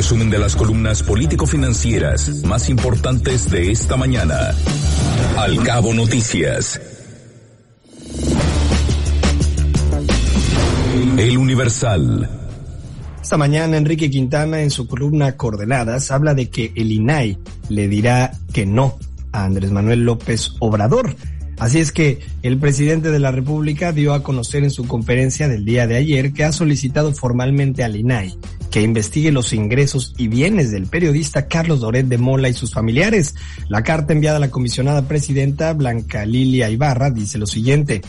resumen de las columnas político-financieras más importantes de esta mañana. Al cabo noticias. El Universal. Esta mañana Enrique Quintana en su columna Coordenadas habla de que el INAI le dirá que no a Andrés Manuel López Obrador. Así es que el presidente de la República dio a conocer en su conferencia del día de ayer que ha solicitado formalmente al INAI que investigue los ingresos y bienes del periodista Carlos Doret de Mola y sus familiares. La carta enviada a la comisionada presidenta Blanca Lilia Ibarra dice lo siguiente.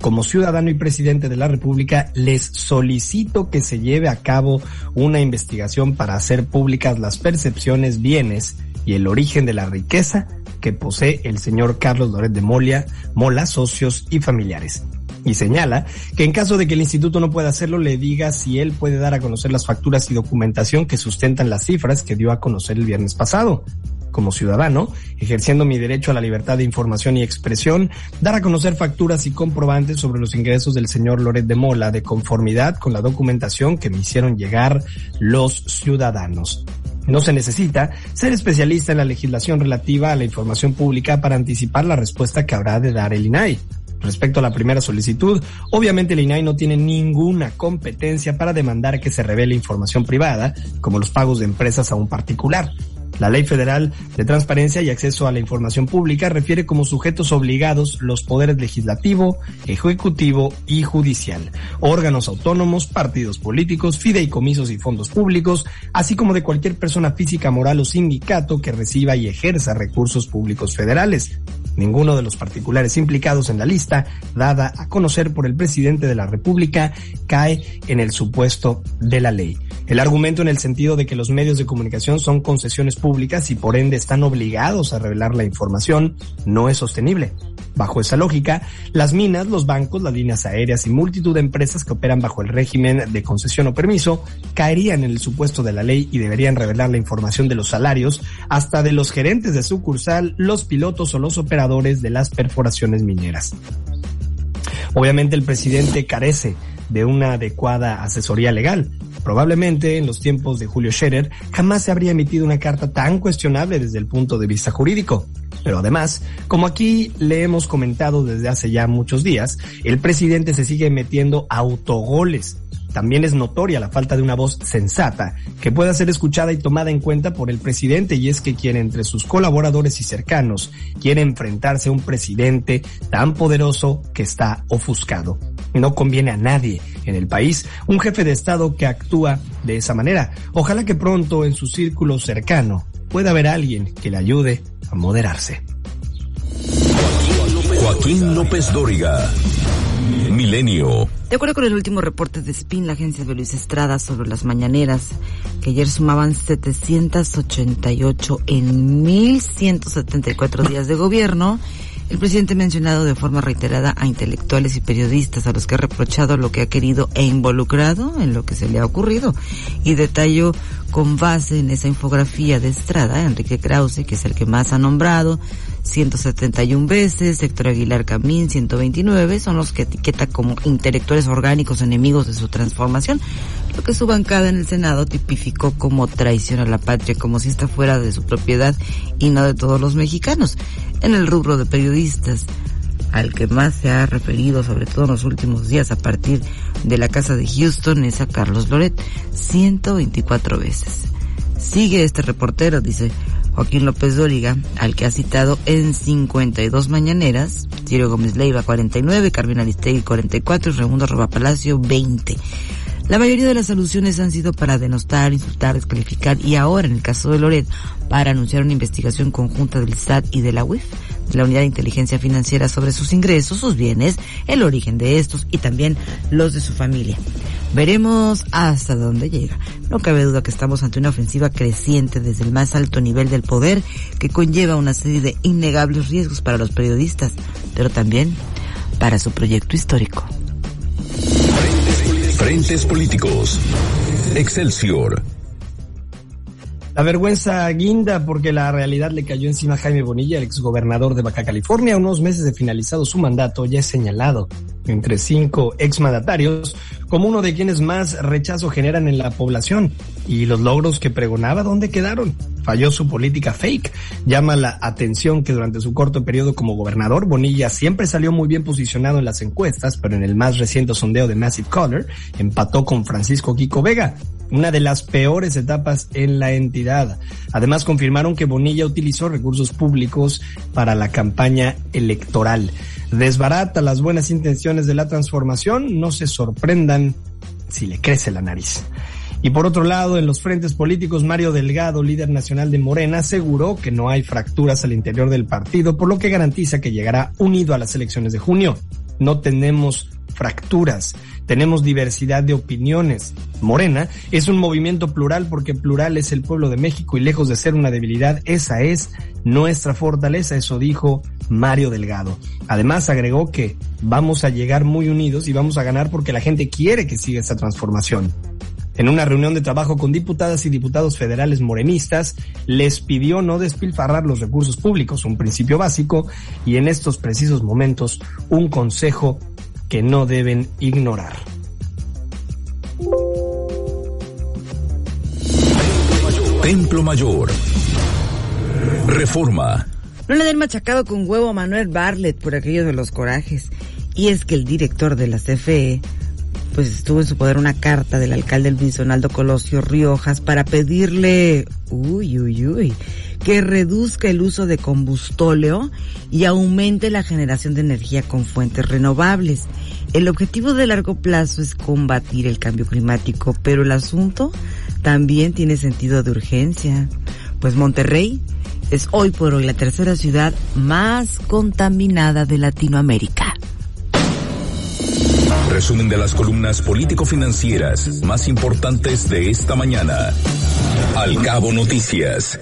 Como ciudadano y presidente de la República, les solicito que se lleve a cabo una investigación para hacer públicas las percepciones, bienes y el origen de la riqueza que posee el señor Carlos Doret de Mola, Mola, socios y familiares y señala que en caso de que el instituto no pueda hacerlo, le diga si él puede dar a conocer las facturas y documentación que sustentan las cifras que dio a conocer el viernes pasado. Como ciudadano, ejerciendo mi derecho a la libertad de información y expresión, dar a conocer facturas y comprobantes sobre los ingresos del señor Loret de Mola de conformidad con la documentación que me hicieron llegar los ciudadanos. No se necesita ser especialista en la legislación relativa a la información pública para anticipar la respuesta que habrá de dar el INAI. Respecto a la primera solicitud, obviamente el INAI no tiene ninguna competencia para demandar que se revele información privada, como los pagos de empresas a un particular. La Ley Federal de Transparencia y Acceso a la Información Pública refiere como sujetos obligados los poderes legislativo, ejecutivo y judicial, órganos autónomos, partidos políticos, fideicomisos y fondos públicos, así como de cualquier persona física, moral o sindicato que reciba y ejerza recursos públicos federales. Ninguno de los particulares implicados en la lista, dada a conocer por el presidente de la República, cae en el supuesto de la ley. El argumento en el sentido de que los medios de comunicación son concesiones públicas y por ende están obligados a revelar la información no es sostenible. Bajo esa lógica, las minas, los bancos, las líneas aéreas y multitud de empresas que operan bajo el régimen de concesión o permiso caerían en el supuesto de la ley y deberían revelar la información de los salarios hasta de los gerentes de sucursal, los pilotos o los operadores de las perforaciones mineras. Obviamente el presidente carece de una adecuada asesoría legal. Probablemente en los tiempos de Julio Scherer jamás se habría emitido una carta tan cuestionable desde el punto de vista jurídico. Pero además, como aquí le hemos comentado desde hace ya muchos días, el presidente se sigue metiendo autogoles también es notoria la falta de una voz sensata que pueda ser escuchada y tomada en cuenta por el presidente y es que quien entre sus colaboradores y cercanos quiere enfrentarse a un presidente tan poderoso que está ofuscado. No conviene a nadie en el país un jefe de Estado que actúa de esa manera. Ojalá que pronto en su círculo cercano pueda haber alguien que le ayude a moderarse. Joaquín López Dóriga. Milenio. De acuerdo con el último reporte de SPIN, la agencia de Luis Estrada sobre las mañaneras, que ayer sumaban 788 en 1174 días de gobierno, el presidente ha mencionado de forma reiterada a intelectuales y periodistas a los que ha reprochado lo que ha querido e involucrado en lo que se le ha ocurrido y detalló con base en esa infografía de Estrada, Enrique Krause, que es el que más ha nombrado, 171 veces, Héctor Aguilar Camín 129, son los que etiqueta como intelectuales orgánicos enemigos de su transformación, lo que su bancada en el Senado tipificó como traición a la patria, como si esta fuera de su propiedad y no de todos los mexicanos. En el rubro de periodistas, al que más se ha referido, sobre todo en los últimos días, a partir de la casa de Houston, es a Carlos Loret, 124 veces. Sigue este reportero, dice, Joaquín López Dóriga, al que ha citado en 52 mañaneras, Ciro Gómez Leiva 49, Carmen Aristegui 44 y Raimundo Roba Palacio 20. La mayoría de las alusiones han sido para denostar, insultar, descalificar y ahora en el caso de Loret para anunciar una investigación conjunta del SAT y de la UIF, de la Unidad de Inteligencia Financiera sobre sus ingresos, sus bienes, el origen de estos y también los de su familia. Veremos hasta dónde llega. No cabe duda que estamos ante una ofensiva creciente desde el más alto nivel del poder que conlleva una serie de innegables riesgos para los periodistas, pero también para su proyecto histórico. Frentes políticos. Excelsior. La vergüenza guinda porque la realidad le cayó encima a Jaime Bonilla, el exgobernador de Baja California. unos meses de finalizado su mandato, ya es señalado entre cinco exmandatarios como uno de quienes más rechazo generan en la población. Y los logros que pregonaba, ¿dónde quedaron? Falló su política fake. Llama la atención que durante su corto periodo como gobernador, Bonilla siempre salió muy bien posicionado en las encuestas, pero en el más reciente sondeo de Massive Color empató con Francisco Kiko Vega una de las peores etapas en la entidad. Además, confirmaron que Bonilla utilizó recursos públicos para la campaña electoral desbarata las buenas intenciones de la transformación, no se sorprendan si le crece la nariz. Y por otro lado, en los frentes políticos, Mario Delgado, líder nacional de Morena, aseguró que no hay fracturas al interior del partido, por lo que garantiza que llegará unido a las elecciones de junio. No tenemos fracturas, tenemos diversidad de opiniones. Morena es un movimiento plural porque plural es el pueblo de México y lejos de ser una debilidad, esa es nuestra fortaleza, eso dijo Mario Delgado. Además agregó que vamos a llegar muy unidos y vamos a ganar porque la gente quiere que siga esta transformación. En una reunión de trabajo con diputadas y diputados federales morenistas, les pidió no despilfarrar los recursos públicos, un principio básico, y en estos precisos momentos un consejo que no deben ignorar. Templo Mayor. Reforma. No le den machacado con huevo a Manuel Barlet por aquello de los corajes. Y es que el director de la CFE, pues estuvo en su poder una carta del alcalde Luis Donaldo Colosio Riojas para pedirle, uy, uy, uy, que reduzca el uso de combustóleo y aumente la generación de energía con fuentes renovables. El objetivo de largo plazo es combatir el cambio climático, pero el asunto también tiene sentido de urgencia, pues Monterrey es hoy por hoy la tercera ciudad más contaminada de Latinoamérica. Resumen de las columnas político-financieras más importantes de esta mañana. Al cabo noticias.